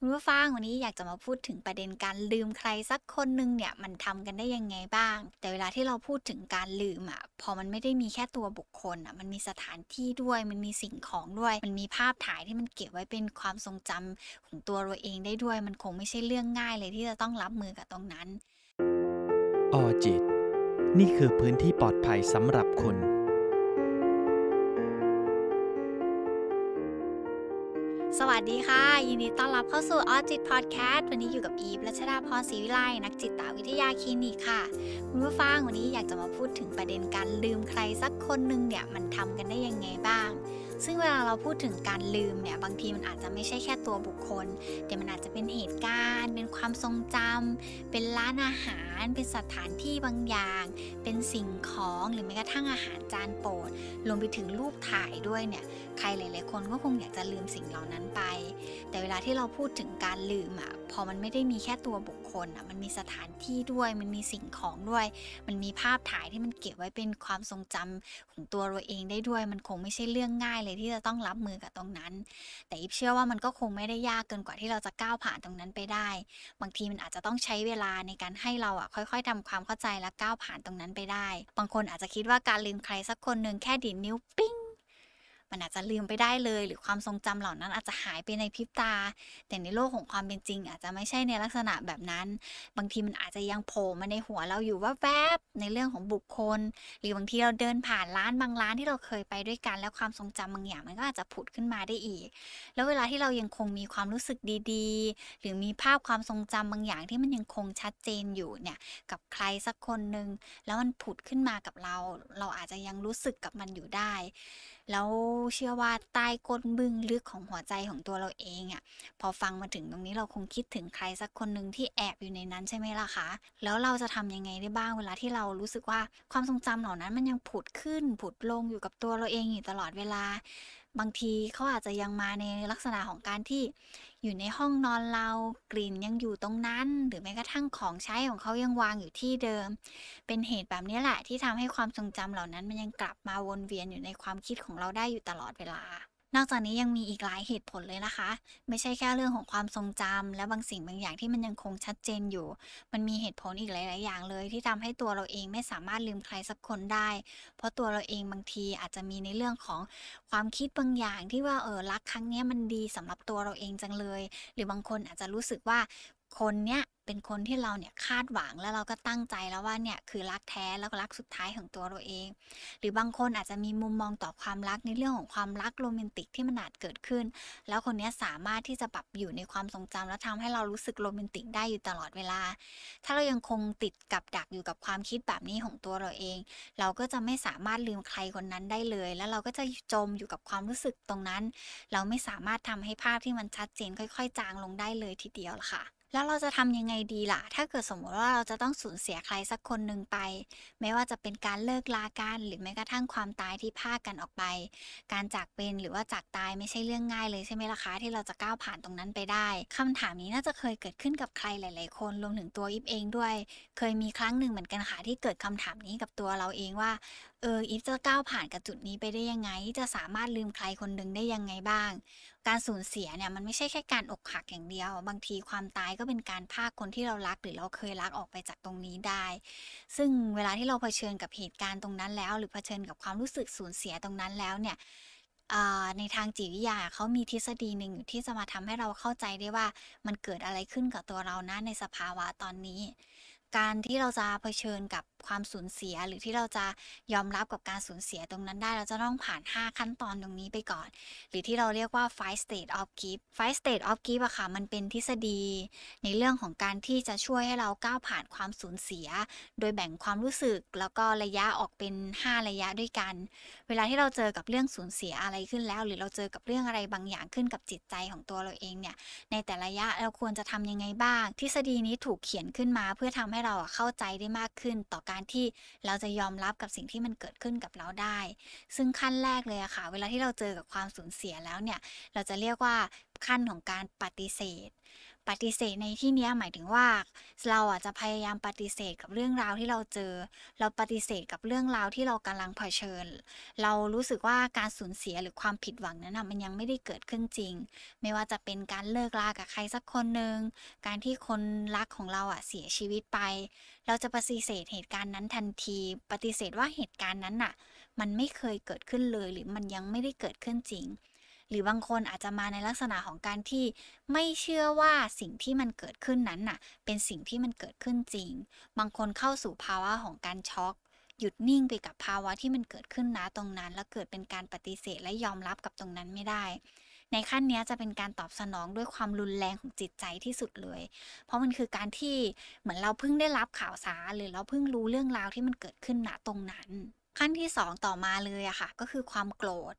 คุณผู้ฟังวันนี้อยากจะมาพูดถึงประเด็นการลืมใครสักคนหนึ่งเนี่ยมันทำกันได้ยังไงบ้าง แต่เวลาที่เราพูดถึงการลืมอะพอมันไม่ได้มีแค่ตัวบุคคลอะมันมีสถานที่ด้วยมันมีสิ่งของด้วย มันมีภาพถ่ายที่มันเก็บไว้เป็นความทรงจำของตัวเราเองได้ด้วย มันคงไม่ใช่เรื่องง่ายเลยที่จะต้องรับมือกับตรงนั้นออจิต นี่คือพื้นที่ปลอดภัยสำหรับคุณ สวัสดีค่ะ ยินดีต้อนรับเข้าสู่ออจิตพอดแคสต์วันนี้อยู่กับอีฟรัชดาพรศรีวิไลนักจิตวิทยาคลินิกค่ะ คุณผู้ฟังวันนี้อยากจะมาพูดถึงประเด็นการลืมใครสักคนหนึ่งเนี่ยมันทำกันได้ยังไงบ้าง ซึ่งเวลาเราพูดถึงการลืมเนี่ยบางทีมันอาจจะไม่ใช่แค่ตัวบุคคล แต่มันอาจจะเป็นเหตุการณ์ เป็นความทรงจำเป็นร้านอาหาร เป็นสถานที่บางอย่าง เป็นสิ่งของหรือแม้กระทั่งอาหารจานโปรดรวมไปถึงรูปถ่ายด้วยเนี่ยใครหลาย ๆ คนก็คงอยากจะลืมสิ่งเหล่านั้นไป แต่เวลาที่เราพูดถึงการลืมอะพอมันไม่ได้มีแค่ตัวบุคคลอะมันมีสถานที่ด้วยมันมีสิ่งของด้วย มันมีภาพถ่ายที่มันเก็บไว้เป็นความทรงจำของตัวเราเองได้ด้วย มันคงไม่ใช่เรื่องง่ายเลยที่จะต้องรับมือกับตรงนั้น แต่อิฟเชื่อว่ามันก็คงไม่ได้ยากเกินกว่าที่เราจะก้าวผ่านตรงนั้นไปได้ บางทีมันอาจจะต้องใช้เวลาในการให้เราอะค่อย ๆทำความเข้าใจและก้าวผ่านตรงนั้นไปได้ บางคนอาจจะคิดว่าการลืมใครสักคนหนึ่งแค่ดิดนิ้วปิ้ง มันอาจจะลืมไปได้เลย หรือความทรงจำเหล่านั้นอาจจะหายไปในพริบตา แต่ในโลกของความเป็นจริง อาจจะไม่ใช่ในลักษณะแบบนั้น บางทีมันอาจจะยังโผล่มาในหัวเราอยู่ว่าแวบในเรื่องของบุคคล หรือบางทีเราเดินผ่านร้านบางร้านที่เราเคยไปด้วยกัน แล้วความทรงจำบางอย่างมันก็อาจจะผุดขึ้นมาได้อีก แล้วเวลาที่เรายังคงมีความรู้สึกดีๆ หรือมีภาพความทรงจำบางอย่างที่มันยังคงชัดเจนอยู่เนี่ยกับใครสักคนหนึ่งแล้วมันผุดขึ้นมากับเรา เราอาจจะยังรู้สึกกับมันอยู่ได้ แล้วเชื่อว่าใต้ก้นบึ้งลึกของหัวใจของตัวเราเองอะ่ะพอฟังมาถึงตรงนี้เราคงคิดถึงใครสักคนหนึ่งที่แอบอยู่ในนั้นใช่ไหมล่ะคะแล้วเราจะทำยังไงได้บ้างเวลาที่เรารู้สึกว่าความทรงจำเหล่านั้นมันยังผุดขึ้นผุดลงอยู่กับตัวเราเองอยู่ตลอดเวลา บางทีเขาอาจจะยังมาในลักษณะของการที่ อยู่ในห้องนอนเรากลิ่นยังอยู่ตรงนั้น หรือแม้กระทั่งของใช้ของเขายังวางอยู่ที่เดิม เป็นเหตุแบบนี้แหละที่ทำให้ความทรงจำเหล่านั้นมันยังกลับมาวนเวียนอยู่ในความคิดของเราได้อยู่ตลอดเวลา นอกจากนี้ยังมีอีกหลายเหตุผลเลยนะคะ ไม่ใช่แค่เรื่องของความทรงจำและบางสิ่งบางอย่างที่มันยังคงชัดเจนอยู่ มันมีเหตุผลอีกหลาย ๆ อย่างเลย ที่ทำให้ตัวเราเองไม่สามารถลืมใครสักคนได้ เพราะตัวเราเองบางทีอาจจะมีในเรื่องของความคิดบางอย่างที่ว่าเออรักครั้งนี้มันดีสำหรับตัวเราเองจังเลย หรือบางคนอาจจะรู้สึกว่า คนเนี้ยเป็นคนที่เราเนี่ยคาดหวังแล้วเราก็ตั้งใจแล้วว่าเนี่ยคือรักแท้แล้วก็รักสุดท้ายของตัวเราเอง หรือบางคนอาจจะมีมุมมองต่อความรักในเรื่องของความรักโรแมนติกที่มันอาจเกิดขึ้น แล้วคนนี้สามารถที่จะปรับอยู่ในความทรงจำแล้วทำให้เรารู้สึกโรแมนติกได้อยู่ตลอดเวลา ถ้าเรายังคงติดกับดักอยู่กับความคิดแบบนี้ของตัวเราเอง เราก็จะไม่สามารถลืมใครคนนั้นได้เลย แล้วเราก็จะจมอยู่กับความรู้สึกตรงนั้น เราไม่สามารถทำให้ภาพที่มันชัดเจนค่อย ๆ จางลงได้เลยทีเดียวละค่ะ แล้วเราจะทำยังไงดีล่ะ ถ้าเกิดสมมติว่าเราจะต้องสูญเสียใครสักคนหนึ่งไป ไม่ว่าจะเป็นการเลิกลากันหรือแม้กระทั่งความตายที่พากันออกไป การจากเป็นหรือว่าจากตายไม่ใช่เรื่องง่ายเลยใช่ไหมล่ะคะ ที่เราจะก้าวผ่านตรงนั้นไปได้คำถามนี้น่าจะเคยเกิดขึ้นกับใครหลาย ๆ คนรวมถึงตัวอิฟเองด้วย เคยมีครั้งหนึ่งเหมือนกันค่ะที่เกิดคำถามนี้กับตัวเราเองว่าเอออีฟจะก้าวผ่านกับจุดนี้ไปได้ยังไง จะสามารถลืมใครคนหนึ่งได้ยังไงบ้าง การสูญเสียเนี่ยมันไม่ใช่แค่การอกหักอย่างเดียว บางทีความตายก็เป็นการพากคนที่เรารักหรือเราเคยรักออกไปจากตรงนี้ได้ ซึ่งเวลาที่เราเผชิญกับเหตุการณ์ตรงนั้นแล้ว หรือเผชิญกับความรู้สึกสูญเสียตรงนั้นแล้วเนี่ยในทางจิตวิทยาเขามีทฤษฎีหนึ่งอยู่ที่จะมาทำให้เราเข้าใจได้ว่ามันเกิดอะไรขึ้นกับตัวเรานะในสภาวะตอนนี้ การที่เราจะเผชิญกับความสูญเสีย หรือที่เราจะยอมรับกับการสูญเสียตรงนั้นได้ เราจะต้องผ่าน 5 ขั้นตอนตรงนี้ไปก่อน หรือที่เราเรียกว่า five state of grief five state of grief อะค่ะ มันเป็นทฤษฎี ในเรื่องของการที่จะช่วยให้เราก้าวผ่านความสูญเสีย โดยแบ่งความรู้สึกแล้วก็ระยะออกเป็น 5 ระยะด้วยกัน เวลาที่เราเจอกับเรื่องสูญเสียอะไรขึ้นแล้ว หรือเราเจอกับเรื่องอะไรบางอย่างขึ้นกับจิตใจของตัวเราเองเนี่ยในแต่ละระยะเราควรจะทำยังไงบ้าง ทฤษฎีนี้ถูกเขียนขึ้นมาเพื่อทำให้ให้เราเข้าใจได้มากขึ้น ต่อการที่เราจะยอมรับกับสิ่งที่มันเกิดขึ้นกับเราได้ ซึ่งขั้นแรกเลยอะค่ะ เวลาที่เราเจอกับความสูญเสียแล้วเนี่ย เราจะเรียกว่าขั้นของการปฏิเสธ ปฏิเสธในที่นี้หมายถึงว่า เราอะจะพยายามปฏิเสธกับเรื่องราวที่เราเจอ เราปฏิเสธกับเรื่องราวที่เรากำลังเผชิญ เรารู้สึกว่าการสูญเสียหรือความผิดหวังนั้นนะมันยังไม่ได้เกิดขึ้นจริง ไม่ว่าจะเป็นการเลิกลากับใครสักคนหนึ่งการที่คนรักของเราอะเสียชีวิตไป เราจะปฏิเสธเหตุการณ์นั้นทันที ปฏิเสธว่าเหตุการณ์นั้นน่ะ มันไม่เคยเกิดขึ้นเลยหรือมันยังไม่ได้เกิดขึ้นจริง หรือบางคนอาจจะมาในลักษณะของการที่ไม่เชื่อว่าสิ่งที่มันเกิดขึ้นนั้นน่ะ เป็นสิ่งที่มันเกิดขึ้นจริง บางคนเข้าสู่ภาวะของการช็อก หยุดนิ่งไปกับภาวะที่มันเกิดขึ้นนะตรงนั้น แล้วเกิดเป็นการปฏิเสธและยอมรับกับตรงนั้นไม่ได้ ในขั้นนี้จะเป็นการตอบสนองด้วยความรุนแรงของจิตใจที่สุดเลย เพราะมันคือการที่เหมือนเราเพิ่งได้รับข่าวสารหรือเราเพิ่งรู้เรื่องราวที่มันเกิดขึ้นณตรงนั้นขั้นที่สองต่อมาเลยอะค่ะ ก็คือความโกรธ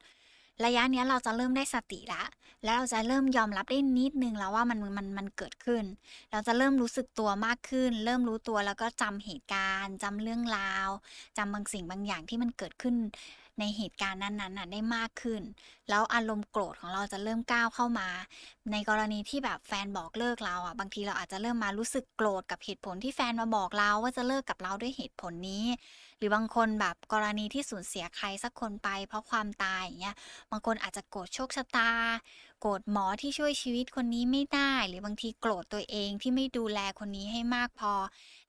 ระยะเนี้ยเราจะเริ่มได้สติละ แล้วเราจะเริ่มยอมรับได้นิดนึงแล้วว่ามันมันมันเกิดขึ้น เราจะเริ่มรู้สึกตัวมากขึ้น เริ่มรู้ตัวแล้วก็จำเหตุการณ์จำเรื่องราวจำบางสิ่งบางอย่างที่มันเกิดขึ้นในเหตุการณ์นั้นๆน่ะได้มากขึ้น แล้วอารมณ์โกรธของเราจะเริ่มก้าวเข้ามา ในกรณีที่แบบแฟนบอกเลิกเราอะ บางทีเราอาจจะเริ่มมารู้สึกโกรธกับเหตุผลที่แฟนมาบอกเราว่าจะเลิกกับเราด้วยเหตุผลนี้ หรือบางคนแบบกรณีที่สูญเสียใครสักคนไป เพราะความตายอย่างเงี้ยบางคนอาจจะโกรธโชคชะตา โกรธหมอที่ช่วยชีวิตคนนี้ไม่ได้ หรือบางทีโกรธตัวเองที่ไม่ดูแลคนนี้ให้มากพอ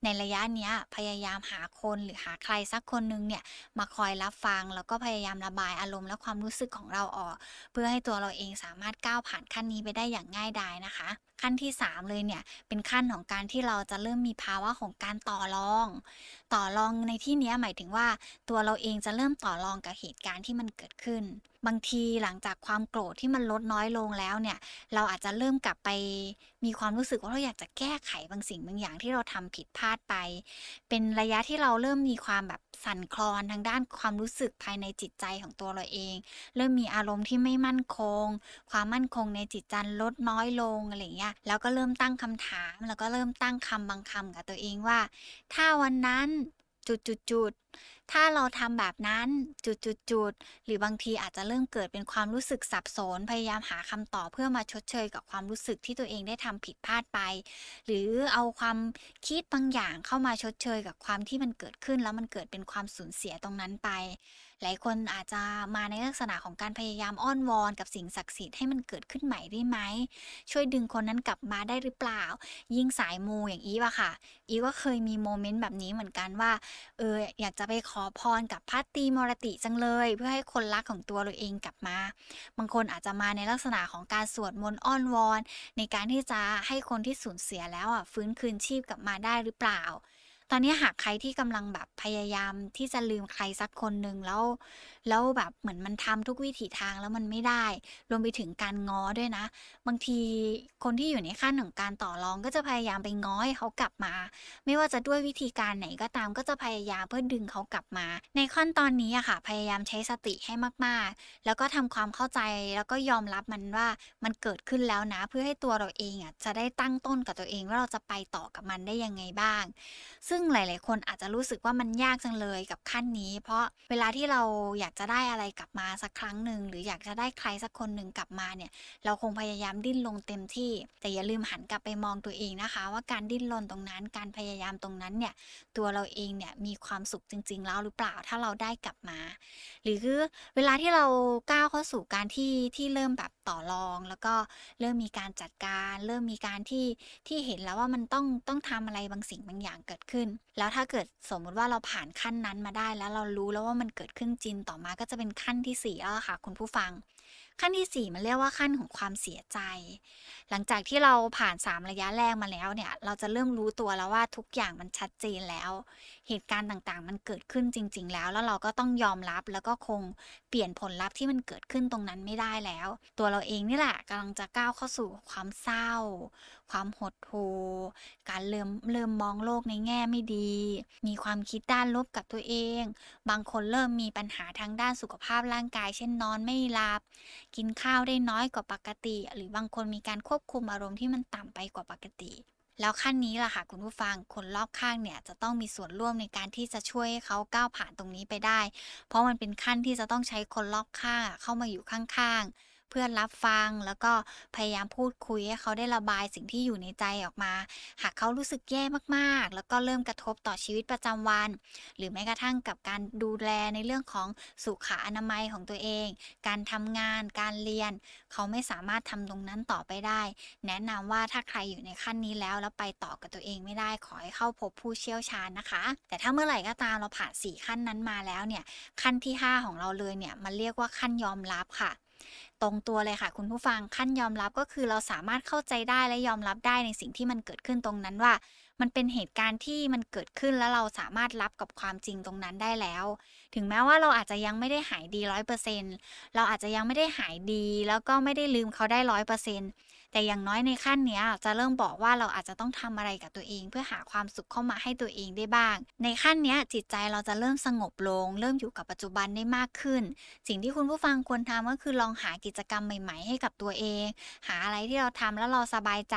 ในระยะเนี้ยพยายามหาคนหรือหาใครสักคนนึงเนี่ยมาคอยรับฟัง แล้วก็พยายามระบายอารมณ์และความรู้สึกของเราออก เพื่อให้ตัวเราเองสามารถก้าวผ่านขั้นนี้ไปได้อย่างง่ายดายนะคะขั้นที่ 3 เลยเนี่ยเป็นขั้นของการที่เราจะเริ่มมีภาวะของการต่อรอง ต่อรองในที่นี้หมายถึงว่าตัวเราเองจะเริ่มต่อรองกับเหตุการณ์ที่มันเกิดขึ้น บางทีหลังจากความโกรธที่มันลดน้อยลงแล้วเนี่ย เราอาจจะเริ่มกลับไปมีความรู้สึกว่าเราอยากจะแก้ไขบางสิ่งบางอย่างที่เราทำผิดพลาดไป เป็นระยะที่เราเริ่มมีความแบบสั่นคลอนทางด้านความรู้สึกภายในจิตใจของตัวเราเอง เริ่มมีอารมณ์ที่ไม่มั่นคง ความมั่นคงในจิตใจลดน้อยลงอะไรอย่างเงี้ยแล้วก็เริ่มตั้งคำถาม แล้วก็เริ่มตั้งคำบางคำกับตัวเองว่า ถ้าวันนั้นจุดจุดจุด ถ้าเราทำแบบนั้นจุดๆหรือบางทีอาจจะเริ่มเกิดเป็นความรู้สึกสับสน พยายามหาคำตอบเพื่อมาชดเชยกับความรู้สึกที่ตัวเองได้ทำผิดพลาดไป หรือเอาความคิดบางอย่างเข้ามาชดเชยกับความที่มันเกิดขึ้น แล้วมันเกิดเป็นความสูญเสียตรงนั้นไป หลายคนอาจจะมาในลักษณะของการพยายามอ้อนวอนกับสิ่งศักดิ์สิทธิ์ให้มันเกิดขึ้นใหม่ได้ไหม ช่วยดึงคนนั้นกลับมาได้หรือเปล่า ยิ่งสายมูอย่างอีฟอะค่ะ อีฟก็เคยมีโมเมนต์แบบนี้เหมือนกันว่าเอออยากจะไปขอพรกับพัตตีมรติจังเลย เพื่อให้คนรักของตัวเราเองกลับมา บางคนอาจจะมาในลักษณะของการสวดมนต์อ้อนวอน ในการที่จะให้คนที่สูญเสียแล้วอะฟื้นคืนชีพกลับมาได้หรือเปล่า ตอนนี้หากใครที่กำลังแบบพยายามที่จะลืมใครสักคนหนึ่งแล้วแล้วแบบเหมือนมันทำทุกวิถีทางแล้วมันไม่ได้ รวมไปถึงการง้อด้วยนะ บางทีคนที่อยู่ในขั้นของการต่อรองก็จะพยายามไปง้อให้เขากลับมา ไม่ว่าจะด้วยวิธีการไหนก็ตามก็จะพยายามเพื่อดึงเขากลับมา ในขั้นตอนนี้อะค่ะ พยายามใช้สติให้มากๆ แล้วก็ทำความเข้าใจแล้วก็ยอมรับมันว่ามันเกิดขึ้นแล้วนะ เพื่อให้ตัวเราเองอะจะได้ตั้งต้นกับตัวเองว่าเราจะไปต่อกับมันได้ยังไงบ้าง ซึ่งหลาย ๆ คนอาจจะรู้สึกว่ามันยากจังเลยกับขั้นนี้ เพราะเวลาที่เราอยากจะได้อะไรกลับมาสักครั้งหนึ่งหรืออยากจะได้ใครสักคนหนึ่งกลับมาเนี่ย เราคงพยายามดิ้นรนเต็มที่ แต่อย่าลืมหันกลับไปมองตัวเองนะคะ ว่าการดิ้นรนตรงนั้น การพยายามตรงนั้นเนี่ย ตัวเราเองเนี่ยมีความสุขจริง ๆ แล้วหรือเปล่าถ้าเราได้กลับมา หรือคือเวลาที่เราก้าวเข้าสู่การที่ที่เริ่มแบบ ต่อรอง แล้วก็เริ่มมีการจัดการ เริ่มมีการที่ที่เห็นแล้วว่ามันต้องต้องทำอะไรบางสิ่งบางอย่างเกิดขึ้น แล้วถ้าเกิดสมมุติว่าเราผ่านขั้นนั้นมาได้แล้วเรารู้แล้วว่ามันเกิดขึ้นจริงต่อมาก็จะเป็นขั้นที่สี่แล้วล่ะค่ะคุณผู้ฟัง ขั้นที่สี่มันเรียกว่าขั้นของความเสียใจ หลังจากที่เราผ่าน 3 ระยะแรกมาแล้วเนี่ย เราจะเริ่มรู้ตัวแล้วว่าทุกอย่างมันชัดเจนแล้ว เหตุการณ์ต่างๆ มันเกิดขึ้นจริง ๆ แล้ว แล้วเราก็ต้องยอมรับแล้วก็คงเปลี่ยนผลลัพธ์ที่มันเกิดขึ้นตรงนั้นไม่ได้แล้ว ตัวเราเองนี่แหละกำลังจะก้าวเข้าสู่ความเศร้า ความหดหู่การเริ่มเริ่มมองโลกในแง่ไม่ดี มีความคิดด้านลบกับตัวเอง บางคนเริ่มมีปัญหาทางด้านสุขภาพร่างกาย เช่นนอนไม่หลับกินข้าวได้น้อยกว่าปกติ หรือบางคนมีการควบคุมอารมณ์ที่มันต่ำไปกว่าปกติ แล้วขั้นนี้ล่ะค่ะคุณผู้ฟังคนรอบข้างเนี่ยจะต้องมีส่วนร่วมในการที่จะช่วยให้เขาก้าวผ่านตรงนี้ไปได้ เพราะมันเป็นขั้นที่จะต้องใช้คนรอบข้างเข้ามาอยู่ข้างๆ เพื่อนรับฟัง แล้วก็พยายามพูดคุยให้เขาได้ระบายสิ่งที่อยู่ในใจออกมา หากเขารู้สึกแย่มากๆ แล้วก็เริ่มกระทบต่อชีวิตประจำวัน หรือแม้กระทั่งกับการดูแลในเรื่องของสุขอนามัยของตัวเอง การทำงาน การเรียน เขาไม่สามารถทำตรงนั้นต่อไปได้ แนะนำว่าถ้าใครอยู่ในขั้นนี้แล้วแล้วไปต่อกับตัวเองไม่ได้ขอให้เข้าพบผู้เชี่ยวชาญนะคะ แต่ถ้าเมื่อไหร่ก็ตามเราผ่านสี่ขั้นนั้นมาแล้วเนี่ยขั้นที่ 5 ของเราเลยเนี่ยมันเรียกว่าขั้นยอมรับค่ะ ตรงตัวเลยค่ะคุณผู้ฟังขั้นยอมรับก็คือเราสามารถเข้าใจได้และยอมรับได้ในสิ่งที่มันเกิดขึ้นตรงนั้นว่า มันเป็นเหตุการณ์ที่มันเกิดขึ้นแล้วเราสามารถรับกับความจริงตรงนั้นได้แล้ว ถึงแม้ว่าเราอาจจะยังไม่ได้หายดีร้อยเปอร์เซ็นเราอาจจะยังไม่ได้หายดี แล้วก็ไม่ได้ลืมเขาได้ร้อยเปอร์เซ็นต์ แต่อย่างน้อยในขั้นเนี้ยจะเริ่มบอกว่าเราอาจจะต้องทำอะไรกับตัวเอง เพื่อหาความสุขเข้ามาให้ตัวเองได้บ้าง ในขั้นเนี้ยจิตใจเราจะเริ่มสงบลง เริ่มอยู่กับปัจจุบันได้มากขึ้น สิ่งที่คุณผู้ฟังควรทำก็คือลองหากิจกรรมใหม่ ๆ ให้กับตัวเอง หาอะไรที่เราทำแล้วเราสบายใจ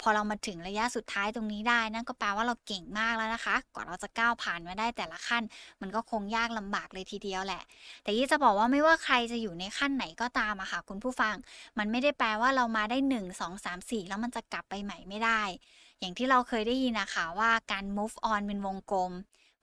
พอเรามาถึงระยะสุดท้ายตรงนี้ได้ นั่นก็แปลว่าเราเก่งมากแล้วนะคะ กว่าเราจะก้าวผ่านมาได้แต่ละขั้น มันก็คงยากลำบากเลยทีเดียวแหละ แต่ยี่จะบอกว่าไม่ว่าใครจะอยู่ในขั้นไหนก็ตามอะค่ะคุณผู้ฟัง มันไม่ได้แปลว่าเรามาได้1 2 3 4 แล้วมันจะกลับไปใหม่ไม่ได้ อย่างที่เราเคยได้ยินนะคะว่าการ move on เป็นวงกลม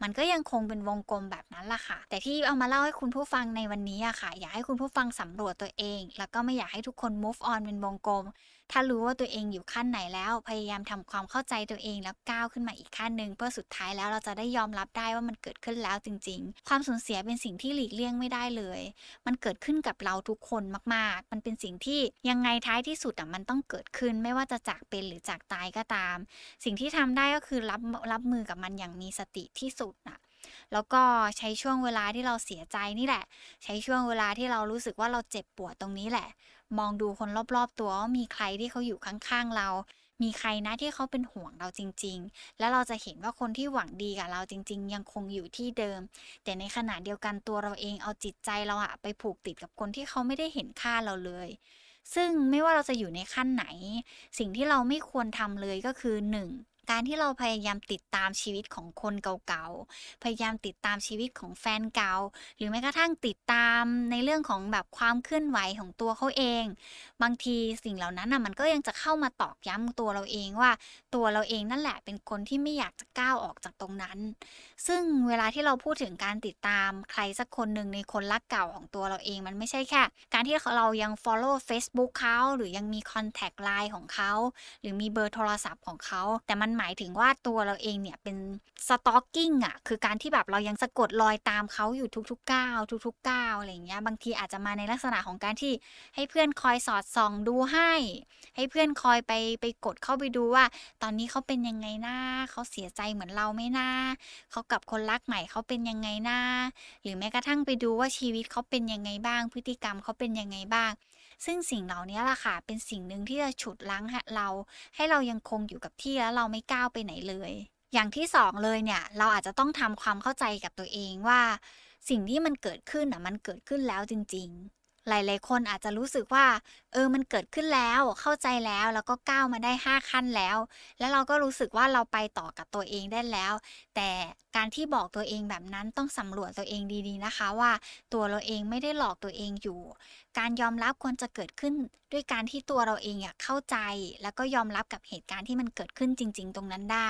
มันก็ยังคงเป็นวงกลมแบบนั้นล่ะค่ะ แต่ที่เอามาเล่าให้คุณผู้ฟังในวันนี้อะค่ะ อยากให้คุณผู้ฟังสำรวจตัวเอง แล้วก็ไม่อยากให้ทุกคน move on เป็นวงกลม ถ้ารู้ว่าตัวเองอยู่ขั้นไหนแล้ว พยายามทำความเข้าใจตัวเองแล้วก้าวขึ้นมาอีกขั้นหนึ่งเพื่อสุดท้ายแล้วเราจะได้ยอมรับได้ว่ามันเกิดขึ้นแล้วจริง ๆ ความสูญเสียเป็นสิ่งที่หลีกเลี่ยงไม่ได้เลย มันเกิดขึ้นกับเราทุกคนมาก ๆ มันเป็นสิ่งที่ยังไงท้ายที่สุดอะมันต้องเกิดขึ้นไม่ว่าจะจากเป็นหรือจากตายก็ตาม สิ่งที่ทำได้ก็คือรับรับมือกับมันอย่างมีสติที่สุดน่ะแล้วก็ใช้ช่วงเวลาที่เราเสียใจนี่แหละ ใช้ช่วงเวลาที่เรารู้สึกว่าเราเจ็บปวดตรงนี้แหละ มองดูคนรอบๆ ตัวว่ามีใครที่เขาอยู่ข้างๆเรา มีใครนะที่เขาเป็นห่วงเราจริง ๆ แล้วเราจะเห็นว่าคนที่หวังดีกับเราจริง ๆ ยังคงอยู่ที่เดิม แต่ในขณะเดียวกันตัวเราเองเอาจิตใจเราอะไปผูกติดกับคนที่เขาไม่ได้เห็นค่าเราเลยซึ่งไม่ว่าเราจะอยู่ในขั้นไหน สิ่งที่เราไม่ควรทำเลยก็คือ 1. การที่เราพยายามติดตามชีวิตของคนเก่าๆ พยายามติดตามชีวิตของแฟนเก่า หรือแม้กระทั่งติดตามในเรื่องของแบบความเคลื่อนไหวของตัวเขาเอง บางทีสิ่งเหล่านั้นน่ะมันก็ยังจะเข้ามาตอกย้ำตัวเราเองว่า ตัวเราเองนั่นแหละเป็นคนที่ไม่อยากจะก้าวออกจากตรงนั้น ซึ่งเวลาที่เราพูดถึงการติดตามใครสักคนหนึ่งในคนรักเก่าของตัวเราเองมันไม่ใช่แค่ การที่เรายัง follow Facebook เขาหรือยังมี contact line ของเขาหรือมีเบอร์โทรศัพท์ของเขาแต่มันหมายถึงว่าตัวเราเองเนี่ยเป็น stalking อะคือการที่แบบเรายังสะกดรอยตามเขาอยู่ทุกๆก้าวทุกๆก้าวอะไรอย่างเงี้ยบางทีอาจจะมาในลักษณะของการที่ให้เพื่อนคอยสอดส่องดูให้ ให้เพื่อนคอยไปไปกดเข้าไปดูว่า ตอนนี้เขาเป็นยังไงนะเขาเสียใจเหมือนเราไหมนะเขากับคนรักใหม่เขาเป็นยังไงนะหรือแม้กระทั่งไปดูว่าชีวิตเขาเป็นยังไงบ้าง พฤติกรรมเขาเป็นยังไงบ้าง ซึ่งสิ่งเหล่านี้ล่ะค่ะ เป็นสิ่งหนึ่งที่จะฉุดลั้งเรา ให้เรายังคงอยู่กับที่แล้วเราไม่ก้าวไปไหนเลย อย่างที่สองเลยเนี่ย เราอาจจะต้องทำความเข้าใจกับตัวเองว่า สิ่งที่มันเกิดขึ้นอะมันเกิดขึ้นแล้วจริง ๆ หลาย ๆ คนอาจจะรู้สึกว่า เออมันเกิดขึ้นแล้วเข้าใจแล้วแล้วก็ก้าวมาได้ 5 ขั้นแล้ว แล้วเราก็รู้สึกว่าเราไปต่อกับตัวเองได้แล้ว แต่การที่บอกตัวเองแบบนั้นต้องสำรวจตัวเองดีๆนะคะ ว่าตัวเราเองไม่ได้หลอกตัวเองอยู่ การยอมรับควรจะเกิดขึ้นด้วยการที่ตัวเราเองอะเข้าใจ แล้วก็ยอมรับกับเหตุการณ์ที่มันเกิดขึ้นจริง ๆ ตรงนั้นได้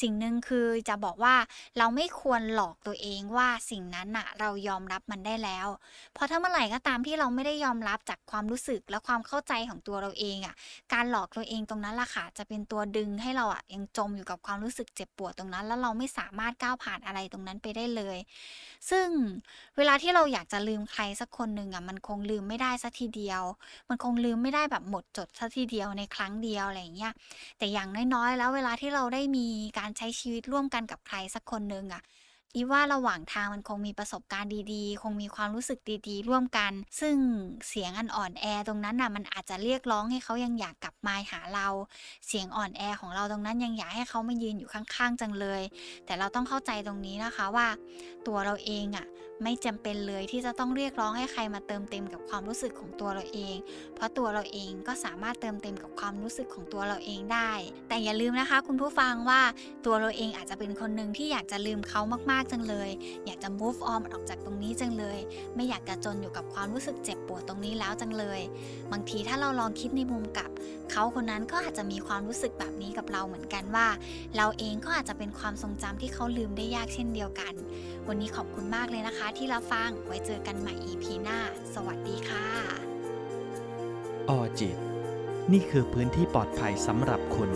สิ่งหนึ่งคือจะบอกว่าเราไม่ควรหลอกตัวเองว่าสิ่งนั้นอะเรายอมรับมันได้แล้ว เพราะถ้าเมื่อไหร่ก็ตามที่เราไม่ได้ยอมรับจากความรู้สึกและความเข้าใจของตัวเราเองอะการหลอกตัวเองตรงนั้นล่ะค่ะ จะเป็นตัวดึงให้เราอะยังจมอยู่กับความรู้สึกเจ็บปวดตรงนั้น แล้วเราไม่สามารถก้าวผ่านอะไรตรงนั้นไปได้เลย ซึ่งเวลาที่เราอยากจะลืมใครสักคนหนึ่งอะมันคงลืมไม่ได้สักทีเดียว มันคงลืมไม่ได้แบบหมดจดสักทีเดียวในครั้งเดียวอะไรอย่างเงี้ย แต่อย่างน้อยๆแล้วเวลาที่เราได้มีการใช้ชีวิตร่วมกันกับใครสักคนหนึ่งอะ อีว่าระหว่างทางมันคงมีประสบการณ์ดีๆ คงมีความรู้สึกดีๆ ร่วมกัน ซึ่งเสียงอันอ่อนแอตรงนั้นน่ะมันอาจจะเรียกร้องให้เขายังอยากกลับมาหาเรา เสียงอ่อนแอของเราตรงนั้นยังอยากให้เขามายืนอยู่ข้างๆจังเลย แต่เราต้องเข้าใจตรงนี้นะคะว่า ตัวเราเองอะ ไม่จำเป็นเลยที่จะต้องเรียกร้องให้ใครมาเติมเต็มกับความรู้สึกของตัวเราเอง เพราะตัวเราเองก็สามารถเติมเต็มกับความรู้สึกของตัวเราเองได้ แต่อย่าลืมนะคะ คุณผู้ฟังว่าตัวเราเองอาจจะเป็นคนหนึ่งที่อยากจะลืมเขามากากจังเลย อยากจะ move on ออกจากตรงนี้จังเลย ไม่อยากจะจนอยู่กับความรู้สึกเจ็บปวดตรงนี้แล้วจังเลย บางทีถ้าเราลองคิดในมุมกลับ เขาคนนั้นก็อาจจะมีความรู้สึกแบบนี้กับเราเหมือนกันว่า เราเองก็อาจจะเป็นความทรงจำที่เขาลืมได้ยากเช่นเดียวกัน วันนี้ขอบคุณมากเลยนะคะที่รับฟัง ไว้เจอกันใหม่ EP หน้า สวัสดีค่ะ ออจิต นี่คือพื้นที่ปลอดภัยสำหรับคุณ